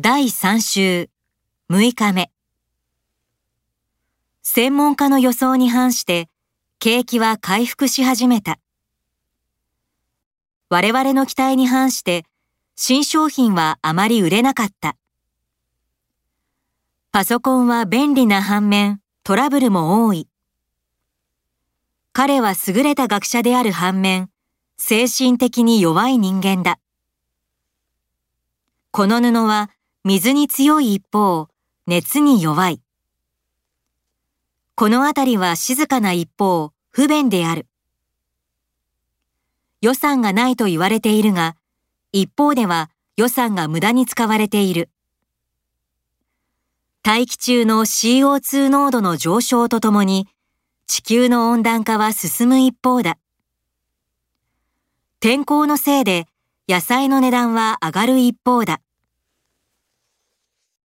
第3週6日目。専門家の予想に反して景気は回復し始めた。我々の期待に反して新商品はあまり売れなかった。パソコンは便利な反面トラブルも多い。彼は優れた学者である反面精神的に弱い人間だ。この布は水に強い一方、熱に弱い。このあたりは静かな一方、不便である。予算がないと言われているが、一方では予算が無駄に使われている。大気中の CO2 濃度の上昇とともに、地球の温暖化は進む一方だ。天候のせいで野菜の値段は上がる一方だ。